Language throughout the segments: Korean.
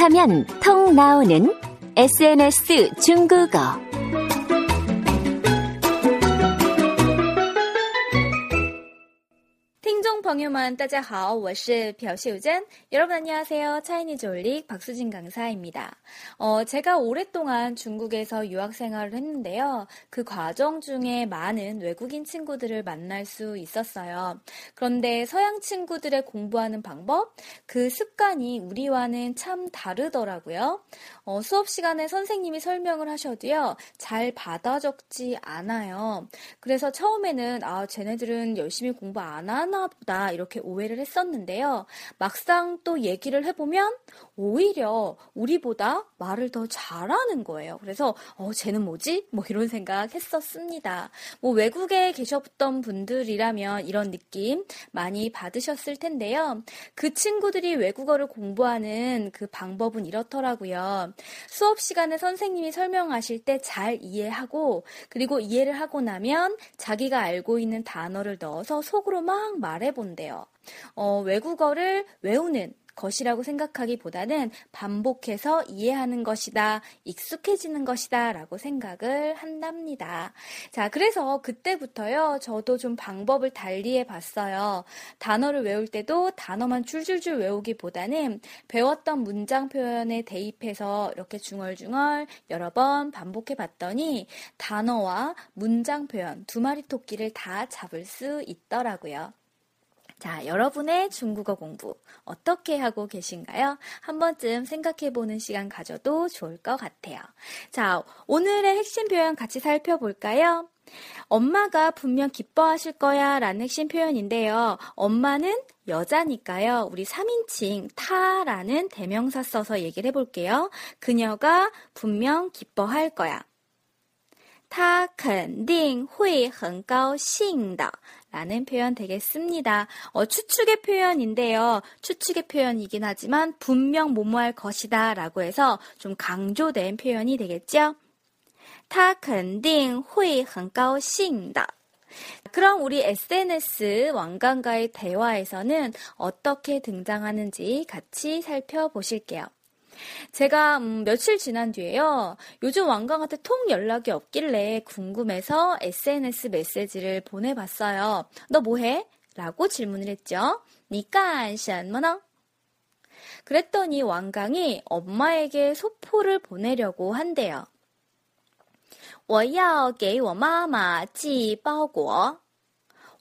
톡하면 통 나오는 SNS 중국어. 听众朋友们，大家好，我是朴秀珍。 여러분 안녕하세요. 차이니즈 올릭 박수진 강사입니다. 어, 제가 오랫동안 중국에서 유학 생활을 했는데요. 그 과정 중에 많은 외국인 친구들을 만날 수 있었어요. 그런데 서양 친구들의 공부하는 방법, 그 습관이 우리와는 참 다르더라고요. 어, 수업 시간에 선생님이 설명을 하셔도요, 잘 받아 적지 않아요. 그래서 처음에는, 아, 쟤네들은 열심히 공부 안 하나 보다, 이렇게 오해를 했었는데요. 막상 또 얘기를 해보면, 오히려 우리보다 말을 더 잘하는 거예요. 그래서, 어, 쟤는 뭐지? 뭐 이런 생각 했었습니다. 뭐 외국에 계셨던 분들이라면 이런 느낌 많이 받으셨을 텐데요. 그 친구들이 외국어를 공부하는 그 방법은 이렇더라고요. 수업 시간에 선생님이 설명하실 때 잘 이해하고 그리고 이해를 하고 나면 자기가 알고 있는 단어를 넣어서 속으로 막 말해 본대요. 어, 외국어를 외우는 것이라고 생각하기보다는 반복해서 이해하는 것이다, 익숙해지는 것이다 라고 생각을 한답니다. 자, 그래서 그때부터요, 저도 좀 방법을 달리해 봤어요. 단어를 외울 때도 단어만 줄줄줄 외우기보다는 배웠던 문장 표현에 대입해서 이렇게 중얼중얼 여러 번 반복해 봤더니 단어와 문장 표현 두 마리 토끼를 다 잡을 수 있더라고요. 자, 여러분의 중국어 공부 어떻게 하고 계신가요? 한 번쯤 생각해 보는 시간 가져도 좋을 것 같아요. 자, 오늘의 핵심 표현 같이 살펴볼까요? 엄마가 분명 기뻐하실 거야 라는 핵심 표현인데요. 엄마는 여자니까요. 우리 3인칭 타라는 대명사 써서 얘기를 해볼게요. 그녀가 분명 기뻐할 거야. 他肯定会很高兴的 라는 표현 되겠습니다. 어, 추측의 표현인데요. 추측의 표현이긴 하지만 분명 뭐뭐할 것이다 라고 해서 좀 강조된 표현이 되겠죠. 他肯定会很高兴的 그럼 우리 SNS 왕관과의 대화에서는 어떻게 등장하는지 같이 살펴보실게요. 제가 음, 며칠 지난 뒤에요. 요즘 왕강한테 통 연락이 없길래 궁금해서 SNS 메시지를 보내봤어요. 너 뭐해? 라고 질문을 했죠. 니까 션머너? 그랬더니 왕강이 엄마에게 소포를 보내려고 한대요. 我要给我妈妈寄包裹。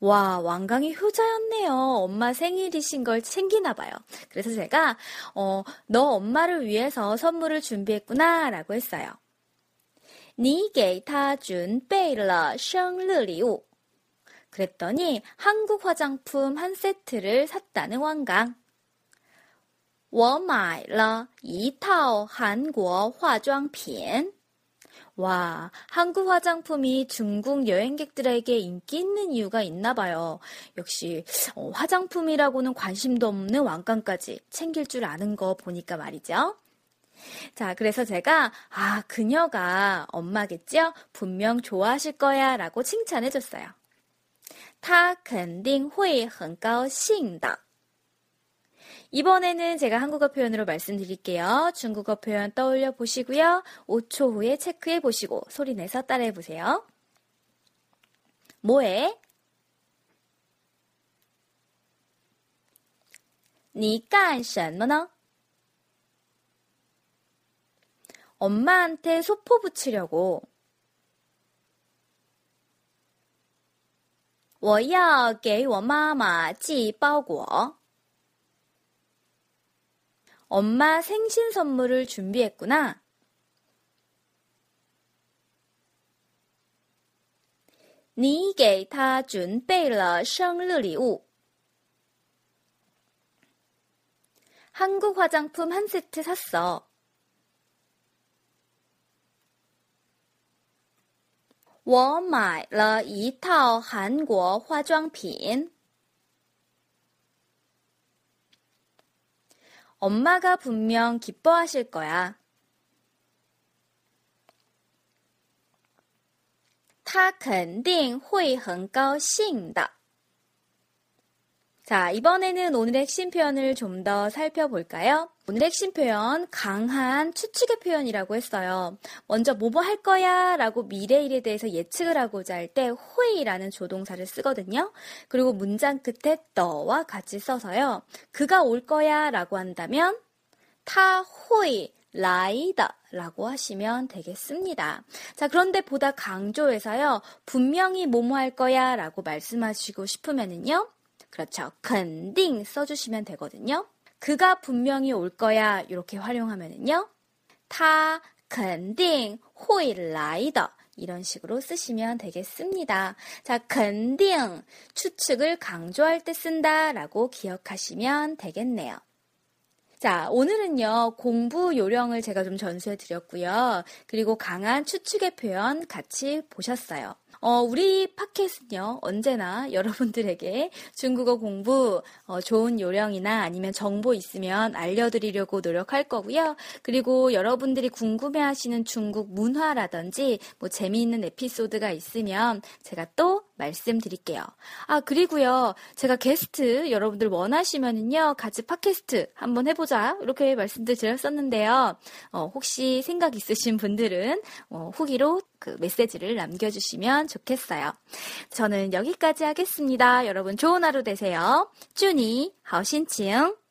와, 왕강이 효자였네요. 엄마 생일이신 걸 챙기나 봐요. 그래서 제가 어, 너 엄마를 위해서 선물을 준비했구나 라고 했어요. 你给她准备了生日礼物. 그랬더니 한국 화장품 한 세트를 샀다는 왕강. 我买了一套韩国化妆品。 와, 한국 화장품이 중국 여행객들에게 인기 있는 이유가 있나 봐요. 역시 어, 화장품이라고는 관심도 없는 왕관까지 챙길 줄 아는 거 보니까 말이죠. 자, 그래서 제가, 아, 그녀가 엄마겠죠? 분명 좋아하실 거야 라고 칭찬해 줬어요. 他肯定会很高兴的. 이번에는 제가 한국어 표현으로 말씀드릴게요. 중국어 표현 떠올려 보시고요. 5초 후에 체크해 보시고 소리 내서 따라해 보세요. 뭐해? 你干什么呢? 엄마한테 소포 붙이려고. 我要给我妈妈寄包裹。 엄마 생신 선물을 준비했구나. 니给他准备了生日礼物 한국 화장품 한 세트 샀어. 我买了一套韩国化妆品。 엄마가 분명 기뻐하실 거야. 他肯定会很高兴的. 자, 이번에는 오늘의 핵심 표현을 좀 더 살펴볼까요? 오늘의 핵심 표현, 강한 추측의 표현이라고 했어요. 먼저 뭐뭐 할 거야 라고 미래일에 대해서 예측을 하고자 할때 회의라는 조동사를 쓰거든요. 그리고 문장 끝에 너와 같이 써서요. 그가 올 거야 라고 한다면 타 회의 라이다 라고 하시면 되겠습니다. 자, 그런데 보다 강조해서요. 분명히 뭐뭐 할 거야 라고 말씀하시고 싶으면은요. 그렇죠. 근딩 써주시면 되거든요. 그가 분명히 올 거야 이렇게 활용하면은요. 타 근딩 호이 라이더 이런 식으로 쓰시면 되겠습니다. 자, 근딩 추측을 강조할 때 쓴다라고 기억하시면 되겠네요. 자, 오늘은요, 공부 요령을 제가 좀 전수해 드렸고요. 그리고 강한 추측의 표현 같이 보셨어요. 어, 우리 팟캐스트는요, 언제나 여러분들에게 중국어 공부, 어, 좋은 요령이나 아니면 정보 있으면 알려드리려고 노력할 거고요. 그리고 여러분들이 궁금해 하시는 중국 문화라든지, 뭐 재미있는 에피소드가 있으면 제가 또 말씀드릴게요. 아, 그리고요, 제가 게스트 여러분들 원하시면은요, 같이 팟캐스트 한번 해보자. 이렇게 말씀드 드렸었는데요. 어, 혹시 생각 있으신 분들은, 어, 후기로 그 메시지를 남겨주시면 좋겠어요. 저는 여기까지 하겠습니다. 여러분 좋은 하루 되세요. 쭈니, 하오신칭.